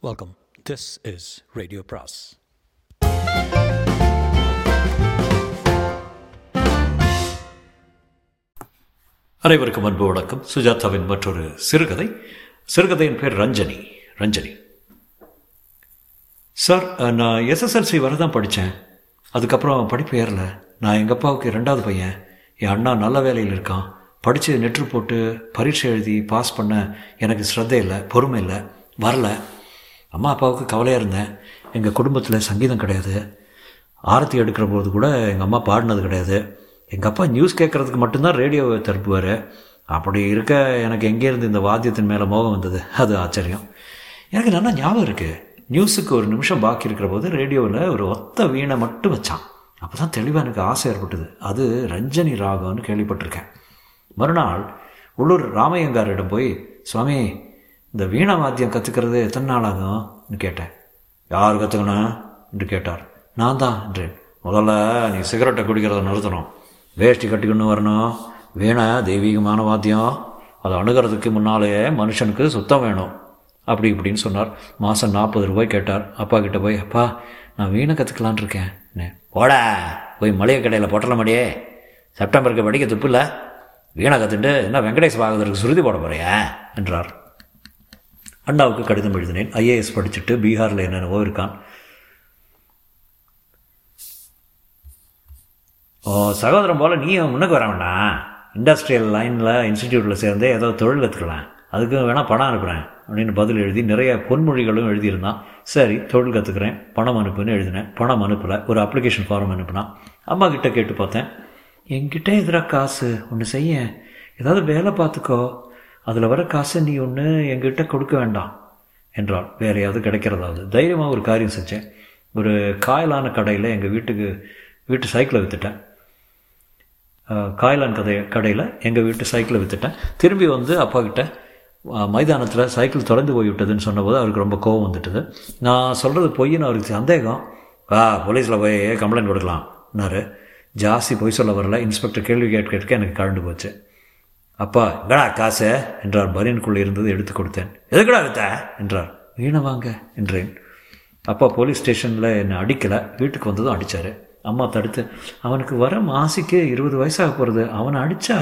Welcome this is radio பிராஸ் அனைவருக்கும் அன்பு வணக்கம். சுஜாதாவின் மற்றொரு சிறுகதை. சிறுகதையின் பேர் ரஞ்சனி. ரஞ்சனி. சார் நான் எஸ்எஸ்எல்சி வரை தான் படித்தேன். அதுக்கப்புறம் படிப்பு ஏறல. நான் எங்கள் அப்பாவுக்கு ரெண்டாவது பையன். என் அண்ணா நல்ல வேலையில் இருக்கான். படித்து நெற்று போட்டு பரீட்சை எழுதி பாஸ் பண்ண எனக்கு ஸ்ரத்தை இல்லை பொறுமை இல்லை வரல. அம்மா அப்பாவுக்கு கவலையாக இருந்தேன். எங்கள் குடும்பத்தில் சங்கீதம் கிடையாது. ஆரத்தி எடுக்கிற போது கூட எங்கள் அம்மா பாடினது கிடையாது. எங்கள் அப்பா நியூஸ் கேட்குறதுக்கு மட்டும்தான் ரேடியோவை திருப்புவார். அப்படி இருக்க எனக்கு எங்கேருந்து இந்த வாத்தியத்தின் மேலே மோகம் வந்தது? அது ஆச்சரியம். எனக்கு நல்லா ஞாபகம் இருக்குது நியூஸுக்கு ஒரு நிமிஷம் பாக்கி இருக்கிற போது ரேடியோவில் ஒரு ஒத்த வீணை மட்டும் வச்சான். அப்போ தான் தெளிவாக எனக்கு ஆசை ஏற்பட்டது. அது ரஞ்சனி ராகம்னு கேள்விப்பட்டிருக்கேன். மறுநாள் உள்ளூர் ராமையங்காரிடம் போய் சுவாமி இந்த வீணா வாத்தியம் கற்றுக்கிறது எத்தனை நாள் ஆகும்னு கேட்டேன். யார் கற்றுக்கணும் என்று கேட்டார். நான் தான் என்றேன் முதல்ல நீ சிகரெட்டை குடிக்கிறத நிறுத்தணும். வேஷ்டி கட்டிக்கொண்டு வரணும். வீணை தெய்வீகமான வாத்தியம். அதை அணுகிறதுக்கு முன்னாலே மனுஷனுக்கு சுத்தம் வேணும். அப்படி இப்படின்னு சொன்னார். மாதம் நாற்பது ரூபாய் கேட்டார். அப்பா கிட்டே போய் அப்பா நான் வீணை கற்றுக்கலான் இருக்கேன். போடா. போய் மளிகை கடையில் பொட்டலமாடியே. செப்டம்பருக்கு படிக்க துப்பு இல்லை. வீணை கற்றுட்டு என்ன வெங்கடேஷ் பாகதருக்கு சுருதி போட போறியா? என்றார். அண்ணாவுக்கு கடிதம் எழுதினேன். ஐஏஎஸ் படிச்சுட்டு பீகாரில் என்னென்னவோ இருக்கான். ஓ சகோதரம் போல் நீ முன்னுக்கு வர வேண்டாம் இண்டஸ்ட்ரியல் லைனில் இன்ஸ்டிடியூட்டில் சேர்ந்தே ஏதோ தொழில் கற்றுக்கலாம் அதுக்கு வேணால் பணம் அனுப்புகிறேன் அப்படின்னு பதில் எழுதி நிறைய பொன்மொழிகளும் எழுதியிருந்தான். சரி தொழில் கற்றுக்கிறேன் பணம் அனுப்புன்னு எழுதினேன். பணம் அனுப்பலை. ஒரு அப்ளிகேஷன் ஃபார்ம் அனுப்புனான் அம்மா கிட்டே கேட்டு பார்த்தேன். என்கிட்ட எதிராக காசு? ஒன்று செய்ய ஏதாவது வேலை பார்த்துக்கோ. அதில் வர காசை நீ ஒன்று எங்கிட்ட கொடுக்க வேண்டாம் என்றாள். வேறையாவது கிடைக்கிறதாவது தைரியமாக ஒரு காரியம் செஞ்சேன். ஒரு காயலான கடையில் எங்கள் வீட்டுக்கு வீட்டு சைக்கிளை விற்றுட்டேன் காயலான் கதை கடையில் எங்கள் வீட்டு சைக்கிளை விற்றுட்டேன் திரும்பி வந்து அப்பா கிட்ட மைதானத்தில் சைக்கிள் தொடர்ந்து போய்விட்டதுன்னு சொன்னபோது அவருக்கு ரொம்ப கோவம் வந்துட்டது. நான் சொல்கிறது பொய்ன்னு அவருக்கு சந்தேகம். வா போலீஸில் போய் கம்ப்ளைண்ட் கொடுக்கலாம்னாரு ஜாஸ்தி பொய் சொல்ல வரல. இன்ஸ்பெக்டர் கேள்வி கேட்க எனக்கு கழண்டு போச்சு. அப்பா எங்கடா காசு என்றார் பனியனுக்குள்ளே இருந்தது எடுத்து கொடுத்தேன். எதுக்கடா எடுத்த? என்றார். வீணை வாங்க என்றேன். அப்பா போலீஸ் ஸ்டேஷனில் என்னை அடிக்கலை வீட்டுக்கு வந்ததும் அடித்தார் அம்மா தடுத்து அவனுக்கு வர மாசிக்கு இருபது வயசாக போகிறது அவனை அடித்தா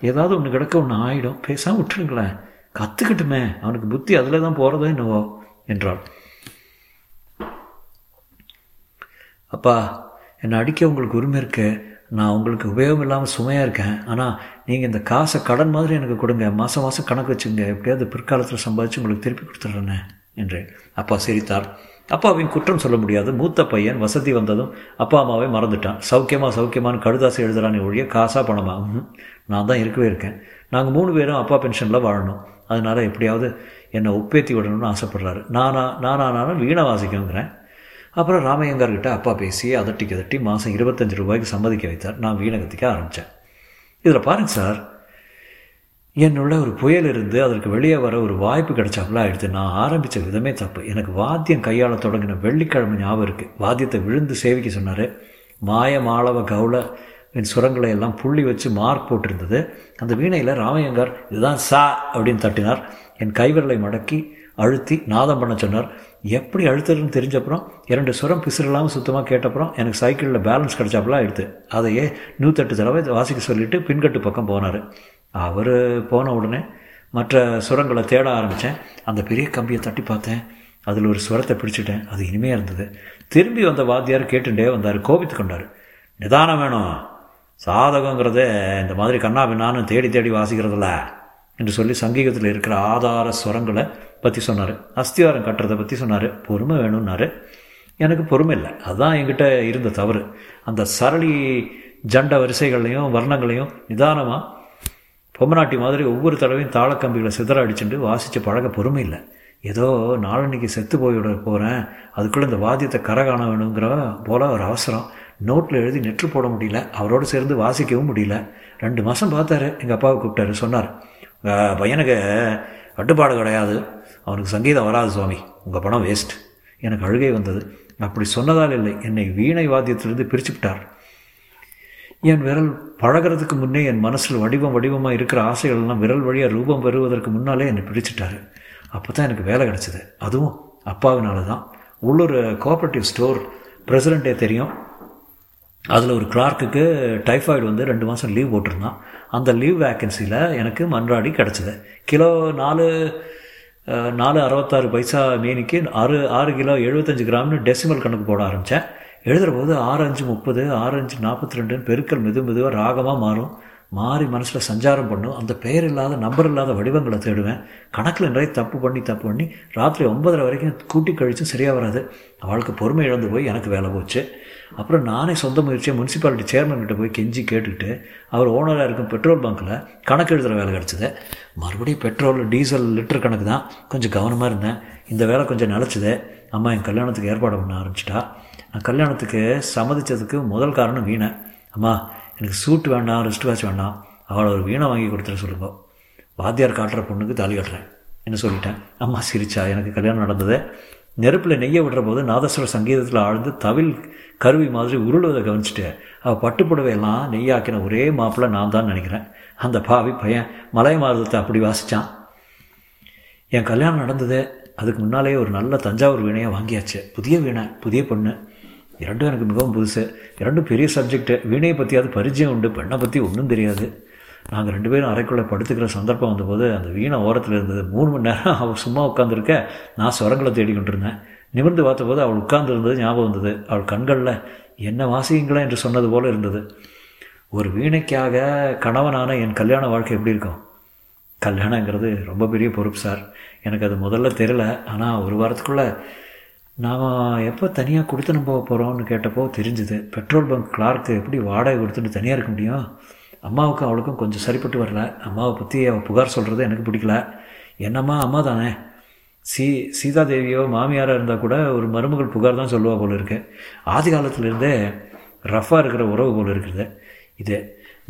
ஏதாவது ஒன்று கிடக்க ஒன்று ஆகிடும் பேசாமல் விட்டுருங்களேன். கற்றுக்கட்டுமே அவனுக்கு புத்தி அதில் தான் போகிறதோ என்னவோ என்றாள். அப்பா என்னை அடிக்க உங்களுக்கு உரிமை இருக்கு. நான் உங்களுக்கு உபயோகம் இல்லாமல் சுமையாக இருக்கேன். ஆனால் நீங்கள் இந்த காசை கடன் மாதிரி எனக்கு கொடுங்க. மாதம் மாதம் கணக்கு வச்சுங்க எப்படியாவது பிற்காலத்தில் சம்பாதிச்சு உங்களுக்கு திருப்பி கொடுத்துட்றேனே என்றேன். அப்பா சிரித்தார். அப்பாவின் குற்றம் சொல்ல முடியாது. மூத்த பையன் வசதி வந்ததும் அப்பா அம்மாவை மறந்துட்டான். சௌக்கியமாக சௌக்கியமானு கடுதாசை எழுதுறானே ஒழிய காசாக பணமாக நான் தான் இருக்கவே இருக்கேன். நாங்கள் மூணு பேரும் அப்பா பென்ஷனில் வாழணும். அதனால் எப்படியாவது என்னை ஒப்பேத்தி விடணும்னு ஆசைப்பட்றாரு. நானா நானானாலும் வீணை வாசிக்கணுங்கிறேன். அப்புறம் ராமையங்கார்கிட்ட அப்பா பேசி அதட்டி கதட்டி மாதம் இருபத்தஞ்சி ரூபாய்க்கு சம்மதிக்க வைத்தார். நான் வீணகத்திக்க ஆரம்பித்தேன் இதில் பாருங்கள் சார் என்னுள்ள ஒரு புயல் இருந்து அதற்கு வெளியே வர ஒரு வாய்ப்பு கிடைச்சாப்புல ஆயிடுது நான் ஆரம்பித்த விதமே தப்பு. எனக்கு வாத்தியம் கையாள தொடங்கின வெள்ளிக்கிழமை ஞாபகம் இருக்குது வாத்தியத்தை விழுந்து சேவிக்க சொன்னார். மாய மாளவ கவுள என் சுரங்களை எல்லாம் புள்ளி வச்சு மார்க் போட்டிருந்தது. அந்த வீணையில் ராமையங்கார் இதுதான் சா அப்படின்னு தட்டினார். என் கைவிரலை மடக்கி அழுத்தி நாதம் பண்ண சொன்னார். எப்படி அழுத்ததுன்னு தெரிஞ்சப்புறம் இரண்டு சுரம் பிசுறலாமல் சுத்தமாக கேட்டப்புறம் எனக்கு சைக்கிளில் பேலன்ஸ் கிடச்சாப்பெல்லாம் எடுத்து. அதையே நூற்றெட்டு தடவை வாசிக்க சொல்லிவிட்டு பின்கட்டு பக்கம் போனார். அவர் போன உடனே மற்ற சுரங்களை தேட ஆரம்பித்தேன் அந்த பெரிய கம்பியை தட்டி பார்த்தேன். அதில் ஒரு சுரத்தை பிடிச்சிட்டேன். அது இனிமையாக இருந்தது. திரும்பி வந்த வாத்தியார் கேட்டுட்டே வந்தார். கோபித்து கொண்டார். நிதானம் வேணும். சாதகங்கிறத இந்த மாதிரி கண்ணாபின்னான்னு தேடி தேடி வாசிக்கிறதில்ல என்று சொல்லி சங்கீதத்தில் இருக்கிற ஆதார சுரங்களை பற்றி சொன்னார். அஸ்திவாரம் கட்டுறதை பற்றி சொன்னார். பொறுமை வேணும்னாரு. எனக்கு பொறுமை இல்லை. அதுதான் என்கிட்ட இருந்த தவறு. அந்த சரளி ஜண்ட வரிசைகளையும் வர்ணங்களையும் நிதானமாக பொம்மநாட்டி மாதிரி ஒவ்வொரு தடவையும் தாளக்கம்பிகளை சிதற அடிச்சுட்டு வாசித்து பழக பொறுமை இல்லை. ஏதோ நாளன்னைக்கு செத்து போய்விட போகிறேன் அதுக்குள்ளே இந்த வாத்தியத்தை கரை காண வேணுங்கிற போல் ஒரு அவசரம். நோட்டில் எழுதி நெற்று போட முடியல. அவரோடு சேர்ந்து வாசிக்கவும் முடியல. ரெண்டு மாதம் பார்த்தாரு. எங்கள் அப்பாவை கூப்பிட்டாரு. சொன்னார். பையனுக்கு கட்டுப்பாடு கிடையாது. அவனுக்கு சங்கீதம் வராது சுவாமி. உங்கள் பணம் வேஸ்ட் எனக்கு அழுகை வந்தது. அப்படி சொன்னதால் இல்லை. என்னை வீணை வாத்தியத்திலிருந்து பிரிச்சுவிட்டார் என் விரல் பழகிறதுக்கு முன்னே என் மனசில் வடிவம் வடிவமாக இருக்கிற ஆசைகள்லாம் விரல் வழியாக ரூபம் பெறுவதற்கு முன்னாலே என்னை பிரிச்சுட்டாரு. அப்போ தான் எனக்கு வேலை கிடச்சிது. அதுவும் அப்பாவினால தான் உள்ளூர் கோஆப்ரேட்டிவ் ஸ்டோர் பிரசிடெண்ட்டே தெரியும். அதில் ஒரு கிளார்க்குக்கு டைஃபாய்டு வந்து ரெண்டு மாதம் லீவ் போட்டிருந்தான். அந்த லீவ் வேக்கன்சியில் எனக்கு மன்றாடி கிடச்சிது. கிலோ நாலு நாலு அறுபத்தாறு பைசா மீனிக்கு ஆறு ஆறு கிலோ எழுபத்தஞ்சு கிராம்னு டெசிமல் கணக்கு போட ஆரம்பித்தேன் எழுதுகிற போது ஆறு அஞ்சு முப்பது ஆறு அஞ்சு நாற்பத்தி ரெண்டுன்னு பெருக்கல் மெது மெதுவாக ராகமாக மாறும். மாறி மனசில் சஞ்சாரம் பண்ணும். அந்த பெயர் இல்லாத நம்பர் இல்லாத வடிவங்களை தேடுவேன். கணக்கில் நிறைய தப்பு பண்ணி தப்பு பண்ணி ராத்திரி ஒன்பதரை வரைக்கும் கூட்டி கழிச்சும் சரியாக வராது. அவளுக்கு பொறுமை இழந்து போய் எனக்கு வேலை போச்சு. அப்புறம் நானே சொந்த முயற்சியை முனிசிபாலிட்டி சேர்மன் கிட்ட போய் கெஞ்சி கேட்டுக்கிட்டு அவர் ஓனராக இருக்கும் பெட்ரோல் பங்க்கில் கணக்கு எழுதுகிற வேலை கிடச்சிது. மறுபடியும் பெட்ரோல் டீசல் லிட்டர் கணக்கு தான் கொஞ்சம் கவனமாக இருந்தேன். இந்த வேலை கொஞ்சம் நிலச்சிது. அம்மா என் கல்யாணத்துக்கு ஏற்பாடு பண்ண ஆரம்பிச்சிட்டா. நான் கல்யாணத்துக்கு சம்மதிச்சதுக்கு முதல் காரணம் வீணை. அம்மா எனக்கு சூட் வேண்டாம் ரெஸ்ட் வாட்ச் வேண்டாம் அவளை ஒரு வீணை வாங்கி கொடுத்துட சொல்லுங்க. வாத்தியார் காட்டுற பொண்ணுக்கு தாலி கட்டுறேன் என்ன சொல்லிட்டேன்? அம்மா சிரிச்சா எனக்கு கல்யாணம் நடந்தது. நெருப்பில் நெய்ய விடுற போது நாதஸ்வர சங்கீதத்தில் ஆழ்ந்து தவில் கருவி மாதிரி உருளுவதை கவனிச்சுட்டு அவள் பட்டுப்புடவையெல்லாம் நெய்யாக்கின ஒரே மாப்பிள்ளை நான் தான் நினைக்கிறேன். அந்த பாவி பையன் மலை மாதத்தை அப்படி வாசித்தான் என் கல்யாணம் நடந்தது அதுக்கு முன்னாலே ஒரு நல்ல தஞ்சாவூர் வீணையை வாங்கியாச்சு. புதிய வீணை புதிய பொண்ணு. இரண்டும் எனக்கு மிகவும் புதுசு. இரண்டும் பெரிய சப்ஜெக்ட்டு வீணையை பற்றியாவது பரிச்சயம் உண்டு. பெண்ணை பற்றி ஒன்றும் தெரியாது. நாங்கள் ரெண்டு பேரும் அறைக்குள்ளே படுத்துக்கிற சந்தர்ப்பம் வந்தபோது அந்த வீணை ஓரத்தில் இருந்தது. மூணு மணி நேரம் அவள் சும்மா உட்காந்துருக்க நான் சுரங்களை தேடிக்கொண்டு இருந்தேன் நிமிர்ந்து பார்த்தபோது அவள் உட்கார்ந்துருந்தது ஞாபகம் வந்தது. அவள் கண்களில் என்ன வாசியுங்களா என்று சொன்னது போல இருந்தது. ஒரு வீணைக்காக கணவனான என் கல்யாண வாழ்க்கை எப்படி இருக்கும்? கல்யாணங்கிறது ரொம்ப பெரிய பொறுப்பு சார். எனக்கு அது முதல்ல தெரியல. ஆனால் ஒரு வாரத்துக்குள்ளே நாம் எப்போ தனியாக கொடுத்து போக போகிறோம்னு கேட்டப்போ தெரிஞ்சுது. பெட்ரோல் பங்க் கிளார்க்கு எப்படி வாடகை கொடுத்துட்டு தனியாக இருக்க முடியும்? அம்மாவுக்கும் அவளுக்கும் கொஞ்சம் சரிப்பட்டு வரல. அம்மாவை பற்றி அவள் புகார் சொல்கிறது எனக்கு பிடிக்கல. என்னம்மா அம்மா தானே? சீ சீதாதேவியோ மாமியாராக இருந்தால் கூட ஒரு மருமகள் புகார் தான் சொல்லுவா போல இருக்கு. ஆதி காலத்துலேருந்தே ரஃப்பாக இருக்கிற உறவு போல் இருக்குது. இது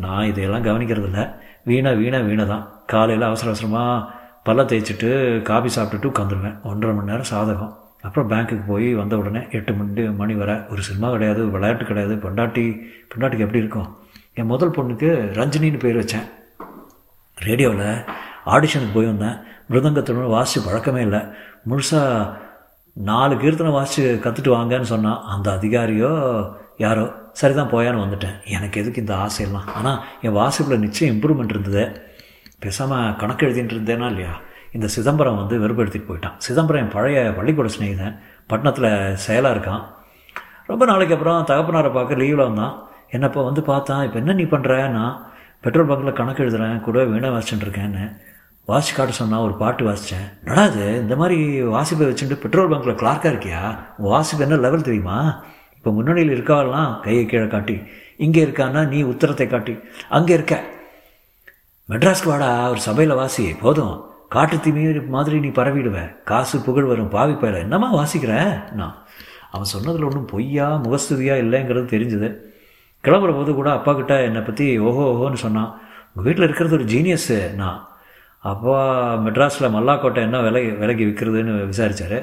நான் இதையெல்லாம் கவனிக்கிறதில்ல. வீணா வீணா வீணை தான். காலையில் அவசர அவசரமாக பல்ல தேய்ச்சிட்டு காபி சாப்பிட்டுட்டு உட்காந்துருவேன். ஒன்றரை மணி நேரம் சாதகம். அப்புறம் பேங்க்குக்கு போய் வந்த உடனே எட்டு மணி மணி வர ஒரு சினிமா கிடையாது விளையாட்டு கிடையாது. பொண்டாட்டி பொண்டாட்டிக்கு எப்படி இருக்கும்? என் முதல் பொண்ணுக்கு ரஞ்சினின்னு பேர் வச்சேன். ரேடியோவில் ஆடிஷனுக்கு போய் வந்தேன். மிருதங்கத்தோட வாசித்து பழக்கமே இல்லை. முழுசாக நாலு கீர்த்தனை வாசித்து கற்றுட்டு வாங்கன்னு சொன்னான் அந்த அதிகாரியோ யாரோ சரிதான் போயான்னு வந்துட்டேன். எனக்கு எதுக்கு இந்த ஆசையெல்லாம்? ஆனால் என் வாசிப்பில் நிச்சயம் இம்ப்ரூவ்மெண்ட் இருந்தது. பேசாமல் கணக்கு எழுதிட்டு இருந்தேனா இல்லையா? இந்த சிதம்பரம் வந்து வெறுப்படுத்திட்டு போயிட்டான். சிதம்பரம் என் பழைய பள்ளிக்கூட சிநேகிதன். பட்டணத்தில் செயலாக இருக்கான். ரொம்ப நாளைக்கு அப்புறம் தகப்பனாரை பார்க்க லீவில் வந்தான். என்னப்போ வந்து பார்த்தான் இப்போ என்ன நீ பண்ணுற நான் பெட்ரோல் பங்கில் கணக்கு எழுதுறேன். கூட வீணாக வாசிச்சுட்டு இருக்கேன்னு. வாசி காட்ட சொன்னால் ஒரு பாட்டு வாசித்தேன் நடாது இந்த மாதிரி வாசிப்பை வச்சுட்டு பெட்ரோல் பங்க்கில் கிளார்க்காக இருக்கியா? வாசிப்பு என்ன லெவல் தெரியுமா? இப்போ முன்னணியில் இருக்காவெல்லாம் கையை கீழே காட்டி இங்கே இருக்கான்னா நீ உத்தரத்தை காட்டி அங்கே இருக்க. மெட்ராஸ்க்கு வாடா ஒரு சபையில் வாசி போதும். காட்டு தீமி மாதிரி நீ பரவிடுவ. காசு புகழ் வரும் பாவி பயில. என்னம்மா வாசிக்கிற? நான் அவன் சொன்னதில் ஒன்றும் பொய்யா முகஸ்துதியா இல்லைங்கிறது தெரிஞ்சுது. கிளம்புற போது கூட அப்பா கிட்ட என்னை பற்றி ஓஹோ ஓஹோன்னு சொன்னான் உங்கள் வீட்டில் இருக்கிறது ஒரு ஜீனியஸ்ஸு நான் அப்பா மெட்ராஸில் மல்லாக்கோட்டை என்ன விலை விலைக்கு விற்கிறதுன்னு விசாரித்தார்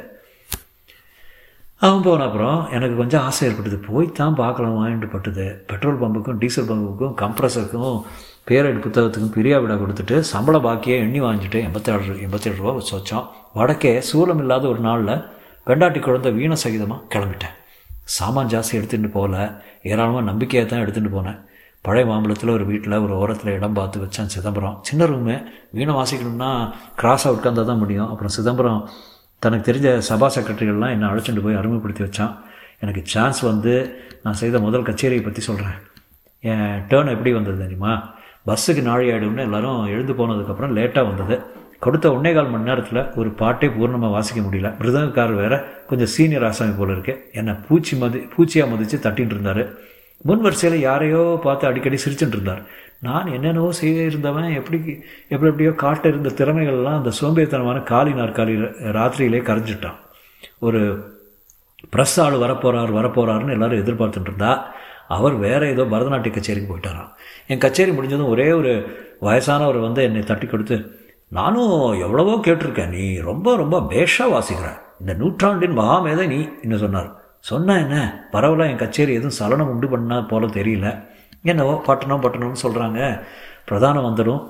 அவன் போன அப்புறம் எனக்கு கொஞ்சம் ஆசை ஏற்பட்டது. போய் தான் பார்க்கலாம் வாங்கிட்டு பட்டுது. பெட்ரோல் பம்புக்கும் டீசல் பம்புக்கும் கம்ப்ரஸருக்கும் பேரடி புத்தகத்துக்கும் பிரியாவிடா கொடுத்துட்டு சம்பள பாக்கியை எண்ணி வாங்கிட்டு எண்பத்தேழு எண்பத்தேழு ரூபா வச்சோம் வடக்கே சூலம் இல்லாத ஒரு நாளில் பெண்டாட்டி குழந்தை வீண சகிதமாக கிளம்பிட்டேன். சாமான் ஜாஸ்தி எடுத்துகிட்டு போகல. ஏராளமாக நம்பிக்கையாக தான் எடுத்துகிட்டு போனேன். பழைய மாம்பழத்தில் ஒரு வீட்டில் ஒரு ஓரத்தில் இடம் பார்த்து வச்சேன் சிதம்பரம். சின்ன ரூமு வீணை வாசிக்கணும்னா கிராஸாக உட்காந்தா தான் முடியும். அப்புறம் சிதம்பரம் தனக்கு தெரிஞ்ச சபா செக்ரட்டரிகள்லாம் என்னை அழைச்சிட்டு போய் அருமைப்படுத்தி வச்சான். எனக்கு சான்ஸ் வந்து நான் செய்த முதல் கச்சேரியை பற்றி சொல்கிறேன் என் டேர்ன் எப்படி வந்தது தெரியுமா? பஸ்ஸுக்கு நாழி ஆகிடும்னு எல்லோரும் எழுந்து போனதுக்கப்புறம் லேட்டாக வந்தது. கொடுத்த ஒன்றே கால் மணி நேரத்தில் ஒரு பாட்டே பூர்ணமாக வாசிக்க முடியல. மிருதங்கக்கார் வேற கொஞ்சம் சீனியர் ஆசாமி போல இருக்கு. என்னை பூச்சி மதி பூச்சியாக மதித்து தட்டின்னு இருந்தார். முன் வரிசையில் யாரையோ பார்த்து அடிக்கடி சிரிச்சுட்டு இருந்தார். நான் என்னென்னவோ செய்ய இருந்தவன் எப்படி எப்படி எப்படியோ காட்ட இருந்த திறமைகள்லாம் அந்த சோம்பேறித்தனமான காலி நாற்காலி ராத்திரியிலே கரைஞ்சிட்டான். ஒரு ப்ரெஸ் ஆள் வரப்போகிறார் வரப்போகிறாருன்னு எல்லாரும் எதிர்பார்த்துட்டு இருந்தா. அவர் வேற ஏதோ பரதநாட்டிய கச்சேரிக்கு போயிட்டாராம் என் கச்சேரி முடிஞ்சதும் ஒரே ஒரு வயசானவர் வந்து என்னை தட்டி கொடுத்து நானும் எவ்வளவோ கேட்டிருக்கேன். நீ ரொம்ப ரொம்ப பேஷாக வாசிக்கிற. இந்த நூற்றாண்டின் மகாமேதை நீ என்ன சொன்னார். சொன்ன என்ன? பரவாயில்ல என் கச்சேரி எதுவும் சலனம் உண்டு பண்ணா போல தெரியல. என்னவோ பட்டணம் பட்டணம்னு சொல்கிறாங்க பிரதானம் வந்துடும்.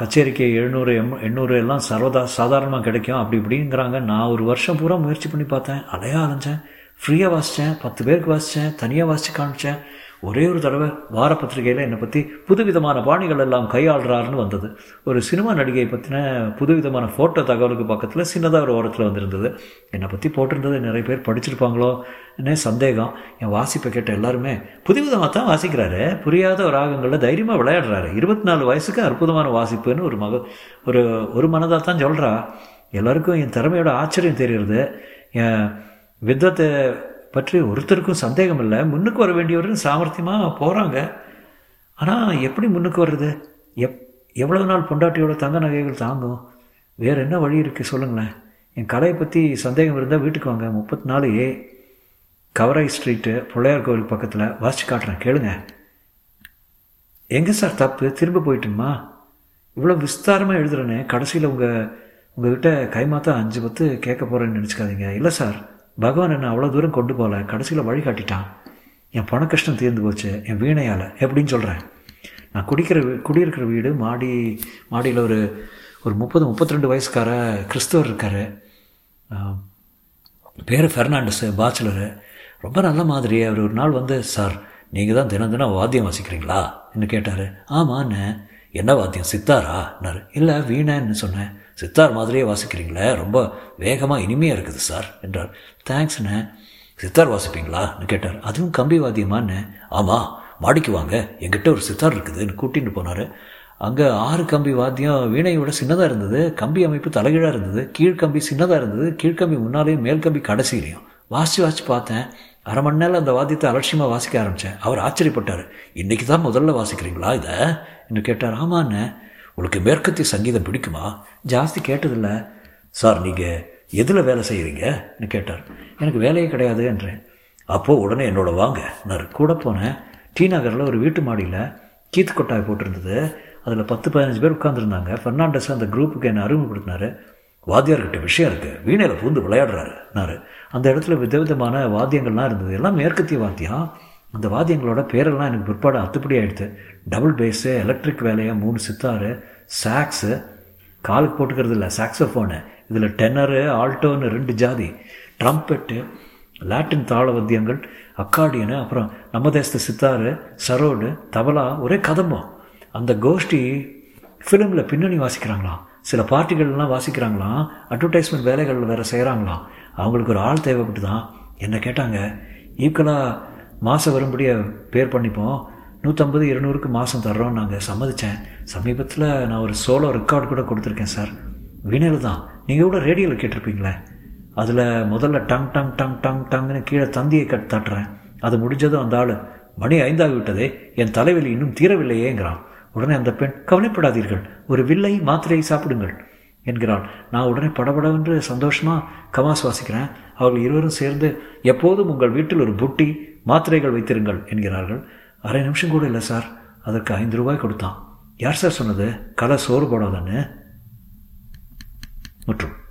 கச்சேரிக்கு எழுநூறு எம் எண்ணூறு எல்லாம் சர்வதா சாதாரணமாக கிடைக்கும். அப்படி இப்படிங்கிறாங்க. நான் ஒரு வருஷம் பூரா முயற்சி பண்ணி பார்த்தேன். அலையா அலைஞ்சேன் ஃப்ரீயாக வாசித்தேன் பத்து பேருக்கு வாசித்தேன் தனியாக வாசித்து காமிச்சேன். ஒரே ஒரு தடவை வார பத்திரிகையில் என்னை பற்றி புதுவிதமான பாணிகள் எல்லாம் கையாளுறாருன்னு வந்தது. ஒரு சினிமா நடிகையை பற்றின புதுவிதமான ஃபோட்டோ தகவலுக்கு பக்கத்தில் சின்னதாக ஒரு ஓரத்தில் வந்திருந்தது. என்னை பற்றி போட்டிருந்தது நிறைய பேர் படிச்சிருப்பாங்களோன்னே சந்தேகம். என் வாசிப்பை கேட்ட எல்லாருமே புதுவிதமாக தான் வாசிக்கிறாரு. புரியாத ஒரு ராகங்களில் தைரியமாக விளையாடுறாரு. இருபத்தி நாலு வயசுக்கு அற்புதமான வாசிப்புன்னு ஒரு மக ஒரு ஒரு மனதாக தான் சொல்கிறா எல்லாருக்கும் என் திறமையோட ஆச்சரியம் தெரிகிறது என் யுத்தத்தை பற்றி ஒருத்தருக்கும் சந்தேகம் இல்லை. முன்னுக்கு வர வேண்டியவர்கள் சாமர்த்தியமாக போகிறாங்க ஆனால் எப்படி முன்னுக்கு வர்றது? எப் எவ்வளோ நாள் பொண்டாட்டியோட தங்க நகைகள் தாங்கும்? வேறு என்ன வழி இருக்குது சொல்லுங்களேன். என் கலையை பற்றி சந்தேகம் இருந்தால் வீட்டுக்கு வாங்க. முப்பத்தி நாலு ஏ கவராய் ஸ்ட்ரீட்டு பிள்ளையார் கோவில் பக்கத்தில். வாசிச்சு காட்டுறேன். கேளுங்க. எங்கே சார் தப்பு? திரும்ப போயிட்டுமா? இவ்வளோ விஸ்தாரமாக எழுதுறேன்னு கடைசியில் உங்கள் உங்கள்கிட்ட கைமாத்தா அஞ்சு பத்து கேட்க போகிறேன்னு நினச்சிக்காதீங்க. இல்லை சார். பகவான் என்னை அவ்வளோ தூரம் கொண்டு போகல. கடைசியில் வழி காட்டிட்டான். என் பண கஷ்டம் தீர்ந்து போச்சு. என் வீணையால். எப்படின்னு சொல்கிறேன் நான் குடிக்கிற குடியிருக்கிற வீடு மாடி மாடியில் ஒரு ஒரு முப்பது முப்பத்தி ரெண்டு வயசுக்கார கிறிஸ்தவர் இருக்கார். பேர் ஃபெர்னாண்டஸு பாச்சுலரு. ரொம்ப நல்ல மாதிரி. அவர் ஒரு நாள் வந்து சார் நீங்கள் தான் தினம் தினம் வாத்தியம் வாசிக்கிறீங்களா? என்று கேட்டார். ஆமாண்ணே. என்ன வாத்தியம்? சித்தாரான்னாரு இல்லை வீணைன்னு சொன்னேன். சித்தார் மாதிரியே வாசிக்கிறீங்களே. ரொம்ப வேகமாக இனிமையாக இருக்குது சார் என்றார். தேங்க்ஸ்ண்ணே சித்தார் வாசிப்பீங்களான்னு கேட்டார். அதுவும் கம்பி வாத்தியமான்னு ஆமாம் மாடிக்கு வாங்க. எங்கிட்ட ஒரு சித்தார் இருக்குதுன்னு கூட்டின்னு போனார். அங்கே ஆறு கம்பி வாத்தியம் வீணையோட சின்னதாக இருந்தது. கம்பி அமைப்பு தலைகீழாக இருந்தது. கீழ்கம்பி சின்னதாக இருந்தது. கீழ்கம்பி முன்னாலேயும் மேல் கம்பி கடைசியிலையும். வாசித்து வாசித்து பார்த்தேன். அரை மணி நேரம் அந்த வாத்தியத்தை அலட்சியமாக வாசிக்க ஆரம்பித்தேன் அவர் ஆச்சரியப்பட்டார். இன்றைக்கி தான் முதல்ல வாசிக்கிறீங்களா இதை? என்று கேட்டார். ஆமாண்ணே உங்களுக்கு மேற்கத்திய சங்கீதம் பிடிக்குமா? ஜாஸ்தி கேட்டதில்ல. சார் நீங்கள் எதில் வேலை செய்கிறீங்கன்னு கேட்டார். எனக்கு வேலையே கிடையாது என்றேன். அப்போது உடனே என்னோட வாங்க. நான் கூட போனேன். டி நகரில் ஒரு வீட்டு மாடியில் கீத்து கொட்டாய் போட்டிருந்தது. அதில் பத்து பதினஞ்சு பேர் உட்காந்துருந்தாங்க ஃபெர்னாண்டஸ் அந்த குரூப்புக்கு என்னை அறிமுகப்படுத்தினார். வாத்தியார்கிட்ட விஷயம் இருக்குது வீணையில் பூந்து விளையாடுறாருனாரு அந்த இடத்துல விதவிதமான வாத்தியங்கள்லாம் இருந்தது. எல்லாம் மேற்கத்திய வாத்தியம். அந்த வாத்தியங்களோட பேரெல்லாம் எனக்கு பிற்பாடு அத்துப்படி ஆகிடுது டபுள் பேஸு எலக்ட்ரிக் வேலையாக மூணு சித்தாறு சாக்ஸு காலுக்கு போட்டுக்கிறது இல்லை சாக்ஸோஃபோனு இதில் டென்னரு ஆல்டோன்னு ரெண்டு ஜாதி. ட்ரம்பெட்டு லாட்டின் தாளவத்தியங்கள் அக்காடியனு அப்புறம் நம்ம தேசத்து சித்தாரு சரோடு தபலா ஒரே கதம்பம். அந்த கோஷ்டி ஃபிலிமில் பின்னணி வாசிக்கிறாங்களாம். சில பார்ட்டிகள்லாம் வாசிக்கிறாங்களாம். அட்வர்டைஸ்மெண்ட் வேலைகள் வேறு செய்கிறாங்களாம் அவங்களுக்கு ஒரு ஆள் தேவைப்பட்டு தான் என்ன கேட்டாங்க? ஈக்குவலாக மாதம் வரும்படியாக பேர் பண்ணிப்போம். நூற்றம்பது இருநூறுக்கு மாதம் தர்றோம் நாங்கள் சம்மதித்தேன் சமீபத்தில் நான் ஒரு சோலோ ரெக்கார்டு கூட கொடுத்துருக்கேன் சார் வினல் தான். நீங்கள் கூட ரேடியோவில் கேட்டிருப்பீங்களே. அதில் முதல்ல டங் டங் டங் டங் டங்னு கீழே தந்தியை கட் தட்டுறேன். அது முடிஞ்சதும் அந்த ஆள் மணி ஐந்தாகி விட்டதே என் தலைவலி இன்னும் தீரவில்லையேங்கிறான். உடனே அந்த பெண் கவலைப்படாதீர்கள். ஒரு வில்லை மாத்திரையை சாப்பிடுங்கள். என்கிறாள். நான் உடனே படபடவென்று சந்தோஷமாக கமாஸ் வாசிக்கிறேன் அவர்கள் இருவரும் சேர்ந்து எப்போதும் உங்கள் வீட்டில் ஒரு புட்டி மாத்திரைகள் வைத்திருங்கள் என்கிறார்கள். அரை நிமிஷம் கூட இல்லை சார். அதற்கு ஐந்து ரூபாய் கொடுத்தான். யார் சார் சொன்னது? கலை சோறு போடாதான்னு மற்றும்